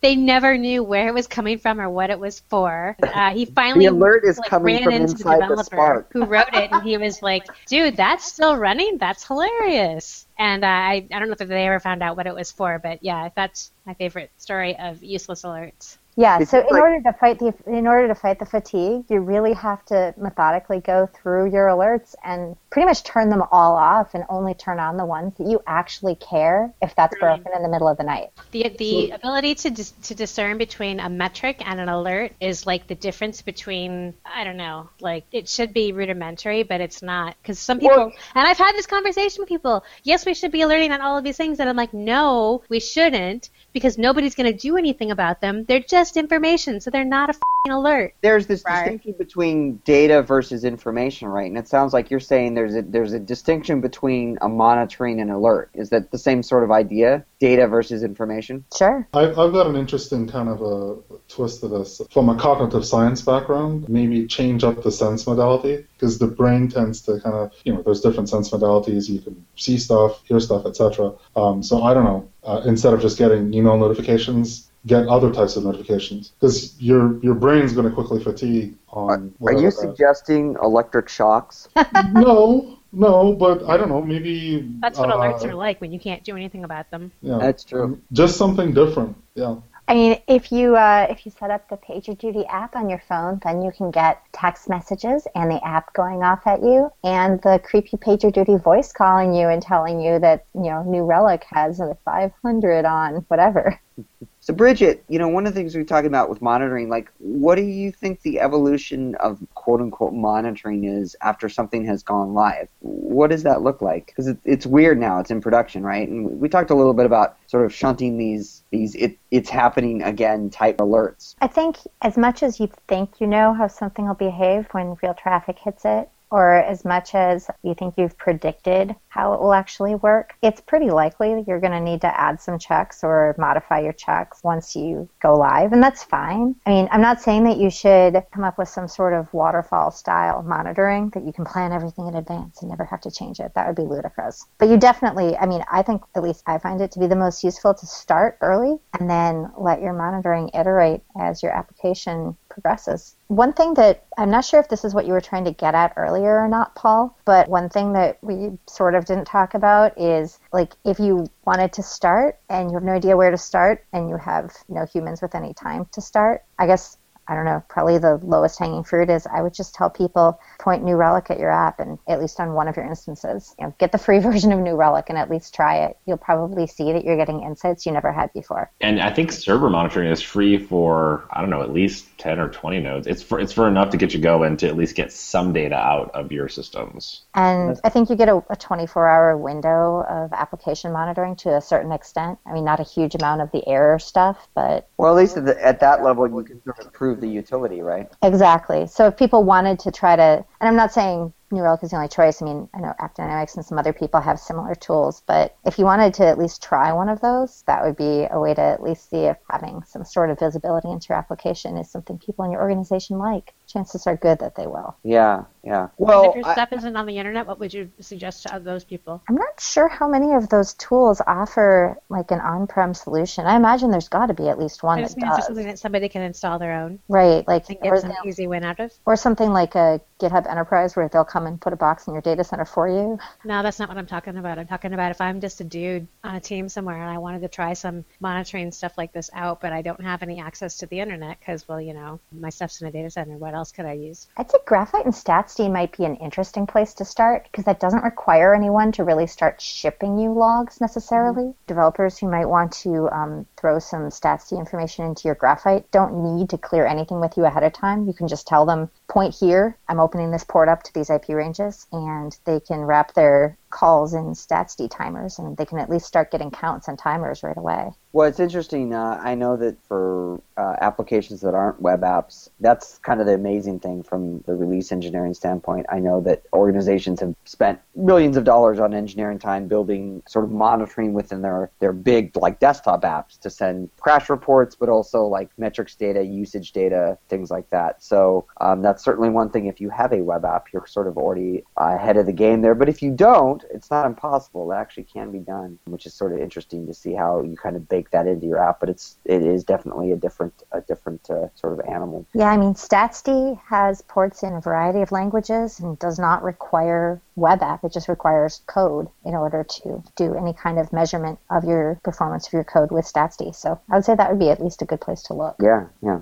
they never knew where it was coming from or what it was for. Uh, he finally The alert is like, coming ran from into inside the the developer Spark. who wrote it, and he was like, "Dude, that's still running. That's hilarious." And uh, I, I don't know if they ever found out what it was for, but yeah, that's my favorite story of useless alerts. Yeah, It's so in like- order to fight the in order to fight the fatigue, you really have to methodically go through your alerts and pretty much turn them all off and only turn on the ones that you actually care if that's Right. broken in the middle of the night. The the ability to dis- to discern between a metric and an alert is like the difference between I don't know, like it should be rudimentary, but it's not because some people Well- and I've had this conversation with people. Yes, we should be alerting on all of these things, and I'm like, no, we shouldn't because nobody's going to do anything about them. They're just information, so they're not a fing alert. There's this Right. distinction between data versus information, right? And it sounds like you're saying there's a there's a distinction between a monitoring and alert. Is that the same sort of idea? Data versus information? Sure. I've, I've got an interesting kind of a twist to this. From a cognitive science background, maybe change up the sense modality because the brain tends to kind of, you know, there's different sense modalities. You can see stuff, hear stuff, etc. Um, so I don't know. Uh, instead of just getting email notifications, get other types of notifications because your your brain's going to quickly fatigue on. Are, are whatever you that- suggesting electric shocks? [laughs] no, no, but I don't know. Maybe That's what uh, alerts are like when you can't do anything about them. Yeah, That's true. Just something different. Yeah. I mean, if you uh, if you set up the PagerDuty app on your phone, then you can get text messages and the app going off at you, and the creepy PagerDuty voice calling you and telling you that you know New Relic has a 500 on whatever. [laughs] So, Bridget, you know, one of the things we talked about with monitoring, like, what do you think the evolution of quote unquote monitoring is after something has gone live? What does that look like? Because it, it's weird now, it's in production, right? And we talked a little bit about sort of shunting these, these it, it's happening again type alerts. I think as much as you think you know how something will behave when real traffic hits it, or as much as you think you've predicted how it will actually work, it's pretty likely that you're going to need to add some checks or modify your checks once you go live, and that's fine. I mean, I'm not saying that you should come up with some sort of waterfall style monitoring that you can plan everything in advance and never have to change it. That would be ludicrous. But you definitely, I mean, I think at least I find it to be the most useful to start early and then let your monitoring iterate as your application progresses. One thing that I'm not sure if this is what you were trying to get at earlier or not, Paul, but one thing that we sort of didn't talk about is like if you wanted to start and you have no idea where to start and you have no humans with any time to start, I guess I don't know, probably the lowest hanging fruit is I would just tell people point New Relic at your app and at least on one of your instances. You know, get the free [laughs] version of New Relic and at least try it. You'll probably see that you're getting insights you never had before. And I think server monitoring is free for I don't know at least ten or twenty nodes. It's for it's for enough to get you going to at least get some data out of your systems. And I think you get a, a 24 hour window of application monitoring to a certain extent. I mean, not a huge amount of the error stuff, but Well, at least at, the, at that level, you can sort of prove the utility, right? Exactly. So if people wanted to try to, and I'm not saying New Relic is the only choice. I mean, I know AppDynamics and some other people have similar tools, but if you wanted to at least try one of those, that would be a way to at least see if having some sort of visibility into your application is something people in your organization like. Chances are good that they will. Yeah, yeah. And Well, if your I- stuff isn't on the internet, what would you suggest to those people? I'm not sure how many of those tools offer like an on-prem solution. I imagine there's got to be at least one I that just mean it's does. something that somebody can install their own Right, like and or, get some easy win out of. or something like a GitHub Enterprise where they'll come and put a box in your data center for you. No, that's not what I'm talking about. I'm talking about if I'm just a dude on a team somewhere and I wanted to try some monitoring stuff like this out, but I don't have any access to the internet because, well, you know, my stuff's in a data center. What else could I use? I'd say Graphite and StatsD might be an interesting place to start because that doesn't require anyone to really start shipping you logs necessarily. Developers who might want to um, throw some StatsD information into your Graphite don't need to clear anything with you ahead of time. You can just tell them, point here, I'm opening this port up to these IP ranges, and they can wrap their calls in StatsD timers, and they can at least start getting counts and timers right away. Well, it's interesting. Uh, I know that for uh, applications that aren't web apps, that's kind of the amazing thing from the release engineering standpoint. I know that organizations have spent millions of dollars on engineering time building sort of monitoring within their, their big like desktop apps to send crash reports, but also like metrics data, usage data, things like that. So um, that's certainly one thing. If you have a web app, you're sort of already ahead of the game there. But if you don't, it's not impossible. It actually can be done, which is sort of interesting to see how you kind of bake bake that into your app, but it's it is definitely a different a different uh, sort of animal. Yeah, I mean, StatsD has ports in a variety of languages and does not require web app. It just requires code in order to do any kind of measurement of your performance of your code with StatsD. So I would say that would be at least a good place to look. Yeah, yeah.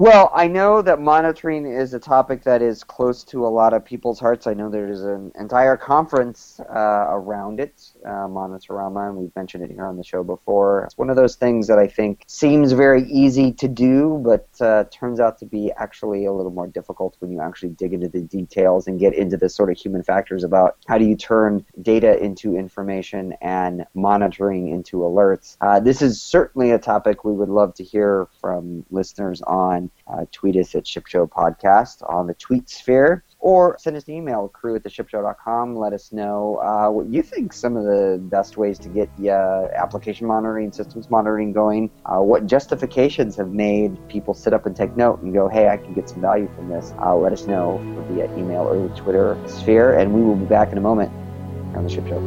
Well, I know that monitoring is a topic that is close to a lot of people's hearts. I know there's an entire conference uh, around it, uh, Monitorama, and we've mentioned it here on the show before. It's one of those things that I think seems very easy to do, but uh, turns out to be actually a little more difficult when you actually dig into the details and get into the sort of human factors about how do you turn data into information and monitoring into alerts. Uh, this is certainly a topic we would love to hear from listeners on uh, tweet us at ShipShow Podcast on the tweet sphere or send us an email, crew at the theshipshow.com. Let us know uh, what you think some of the best ways to get uh, application monitoring, systems monitoring going. Uh, what justifications have made people sit up and take note and go, hey, I can get some value from this. Uh, let us know via email or the Twitter sphere, and we will be back in a moment on the Ship Show.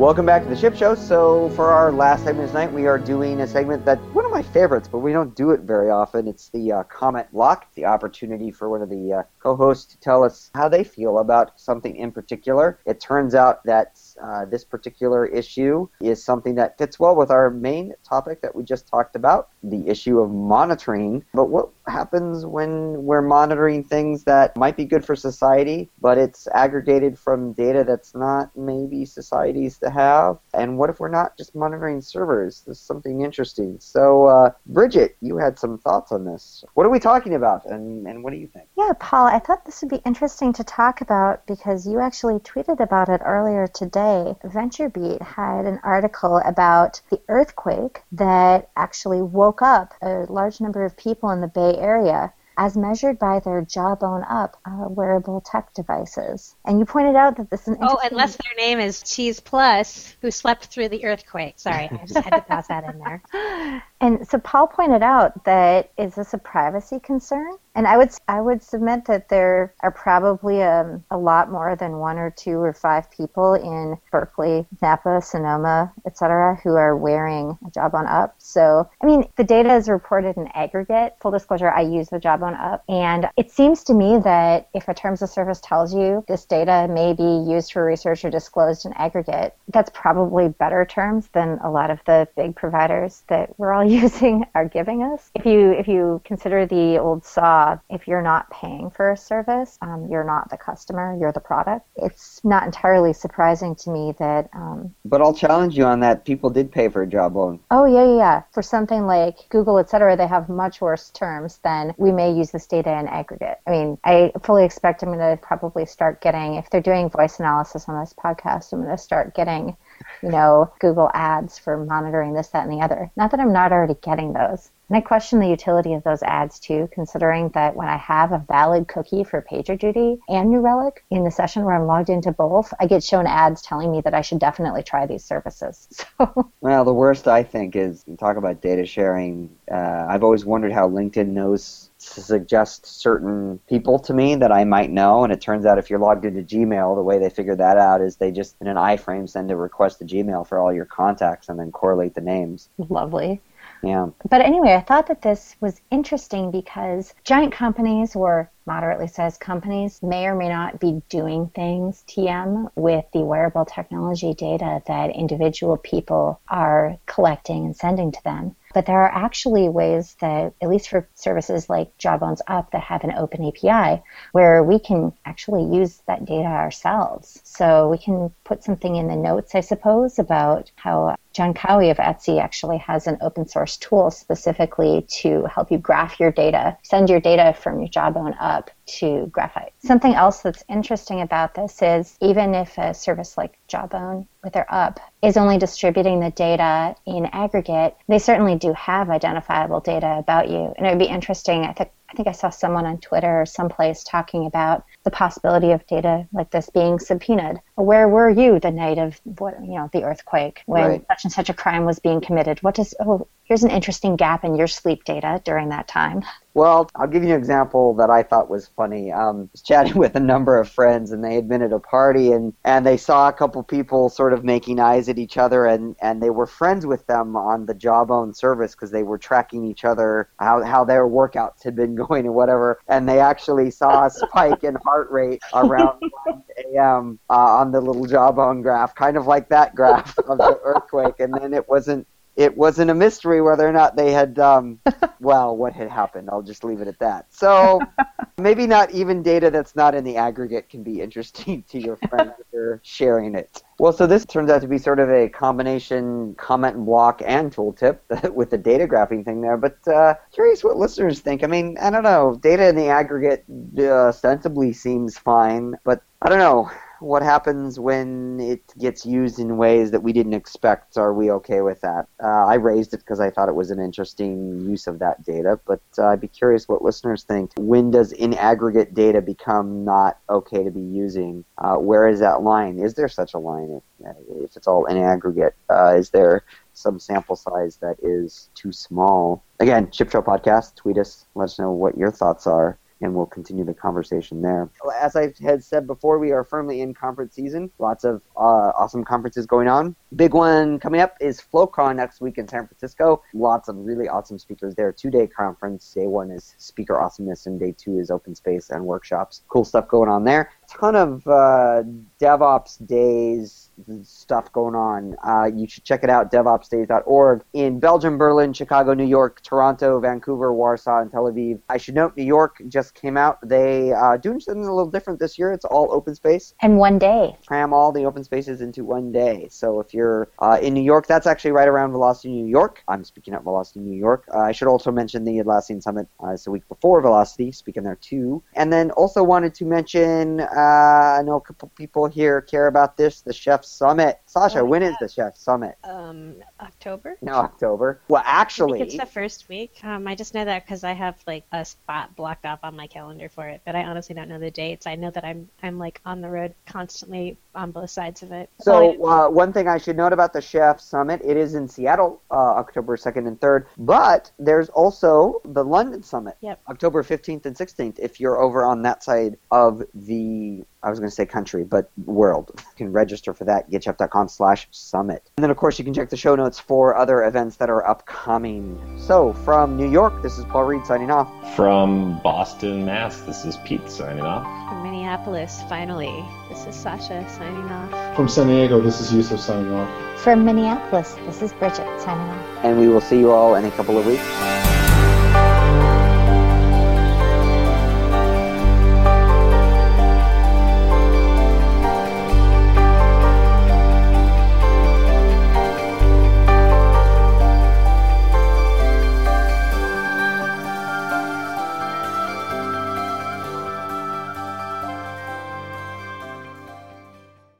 Welcome back to the Ship Show. So, for our last segment tonight, we are doing a segment that one of my favorites, but we don't do it very often. It's the uh, comment block, the opportunity for one of the uh, co-hosts to tell us how they feel about something in particular. It turns out that uh, this particular issue is something that fits well with our main topic that we just talked about, the issue of monitoring. But what happens when we're monitoring things that might be good for society, but it's aggregated from data that's not maybe society's to have? And what if we're not just monitoring servers? There's something interesting. So, uh, Bridget, you had some thoughts on this. What are we talking about, and, and what do you think? Yeah, Paul, I thought this would be interesting to talk about because you actually tweeted about it earlier today. VentureBeat had an article about the earthquake that actually woke up a large number of people in the Bay Area as measured by their jawbone up uh, wearable tech devices. And you pointed out that this is Oh, unless their name is Cheese Plus, who slept through the earthquake. Sorry, I just had to [laughs] pass that in there. [laughs] And so Paul pointed out that is this a privacy concern? And I would I would submit that there are probably um, a lot more than one or two or five people in Berkeley, Napa, Sonoma, etc., who are wearing a Jawbone Up. So I mean, the data is reported in aggregate. Full disclosure, I use the Jawbone Up, and it seems to me that if a terms of service tells you this data may be used for research or disclosed in aggregate, that's probably better terms than a lot of the big providers that we're all [laughs] using are giving us. If you if you consider the old saw, if you're not paying for a service, um, you're not the customer, you're the product. It's not entirely surprising to me that. Um, but I'll challenge you on that. People did pay for a Jawbone. Oh yeah, yeah, yeah. For something like Google, etc., they have much worse terms than we may use this data in aggregate. I mean, I fully expect I'm going to probably start getting if they're doing voice analysis on this podcast, I'm going to start getting you know, Google ads for monitoring this, that, and the other. Not that I'm not already getting those. And I question the utility of those ads too, considering that when I have a valid cookie for PagerDuty and New Relic in the session where I'm logged into both, I get shown ads telling me that I should definitely try these services. [laughs] So. Well, the worst I think is talk about data sharing. Uh, I've always wondered how LinkedIn knows to suggest certain people to me that I might know. And it turns out if you're logged into Gmail, the way they figure that out is they just, in an iframe, send a request to Gmail for all your contacts and then correlate the names. Lovely. Yeah. But anyway, I thought that this was interesting because giant companies or moderately sized companies may or may not be doing things, TM, with the wearable technology data that individual people are collecting and sending to them. But there are actually ways that, at least for services like Jawbones Up that have an open API, where we can actually use that data ourselves. So we can put something in the notes, I suppose, about how John Cowie of Etsy actually has an open source tool specifically to help you graph your data, send your data from your Jawbone up to Graphite. Something else that's interesting about this is even if a service like Jawbone with their up is only distributing the data in aggregate, they certainly do have identifiable data about you. And it would be interesting, I think I think I saw someone on Twitter or someplace talking about the possibility of data like this being subpoenaed. Where were you the night of what you know the earthquake when Right. such and such a crime was being committed? What does oh here's an interesting gap in your sleep data during that time. Well, I'll give you an example that I thought was funny. Um, I was chatting [laughs] with a number of friends, and they had been at a party, and, and they saw a couple people sort of making eyes at each other, and, and they were friends with them on the Jawbone service because they were tracking each other, how, how their workouts had been [laughs] going and whatever. And they actually saw a spike in heart rate around [laughs] 1 a.m. Uh, on the little Jawbone graph, kind of like that graph of the earthquake. And then it wasn't it wasn't a mystery whether or not they had um, [laughs] well what had happened. I'll just leave it at that. So [laughs] maybe not even data that's not in the aggregate can be interesting [laughs] to your friends if you're sharing it. Well so this turns out to be sort of a combination comment and block and tooltip with the data graphing thing there. But uh, curious what listeners think. I mean i don't know. Data in the aggregate uh, ostensibly seems fine but i don't know what happens when it gets used in ways that we didn't expect? Are we okay with that? Uh, I raised it because I thought it was an interesting use of that data, but uh, I'd be curious what listeners think. When does in aggregate data become not okay to be using? Uh, where is that line? Is there such a line if, if it's all in aggregate? Uh, is there some sample size that is too small? Again, Ship Show Podcast, tweet us, let us know what your thoughts are and we'll continue the conversation there. As I had said before, we are firmly in conference season. Lots of uh, awesome conferences going on. Big one coming up is FlowCon next week in San Francisco. Lots of really awesome speakers there. Two day conference. Day one is speaker awesomeness, and day two is open space and workshops. Cool stuff going on there. Ton of uh, DevOps days stuff going on. Uh, you should check it out, devopsdays.org. In Belgium, Berlin, Chicago, New York, Toronto, Vancouver, Warsaw, and Tel Aviv. I should note New York just came out. They uh, doing something a little different this year. It's all open space. And one day. Cram all the open spaces into one day. So if you're uh, in New York, that's actually right around Velocity New York. I'm speaking at Velocity New York. Uh, I should also mention the Atlassian Summit. Uh, it's a week before Velocity, speaking there too. And then also wanted to mention, uh, I know a couple people here care about this, the Chef Summit. Sascha, Oh, when yeah. is the Chef Summit? Um, October. No, October. Well, actually, it's the first week. Um, I just know that because I have like a spot blocked off on my calendar for it, but I honestly don't know the dates. I know that I'm I'm like on the road constantly on both sides of it. So uh, one thing I should note about the Chef Summit, it is in Seattle, uh, October 2nd and 3rd, but there's also the London Summit, Yep. October 15th and 16th, if you're over on that side of the, I was going to say country, but world. [laughs] You can register for that, getchef.com slash summit. And then, of course, you can check the show notes for other events that are upcoming. So, from New York, this is Paul Reed signing off. From Boston, Mass, this is Pete signing off. From Minneapolis, finally, this is Sascha signing off. From San Diego, this is Yusuf signing off. From Minneapolis, this is Bridget signing off. And we will see you all in a couple of weeks.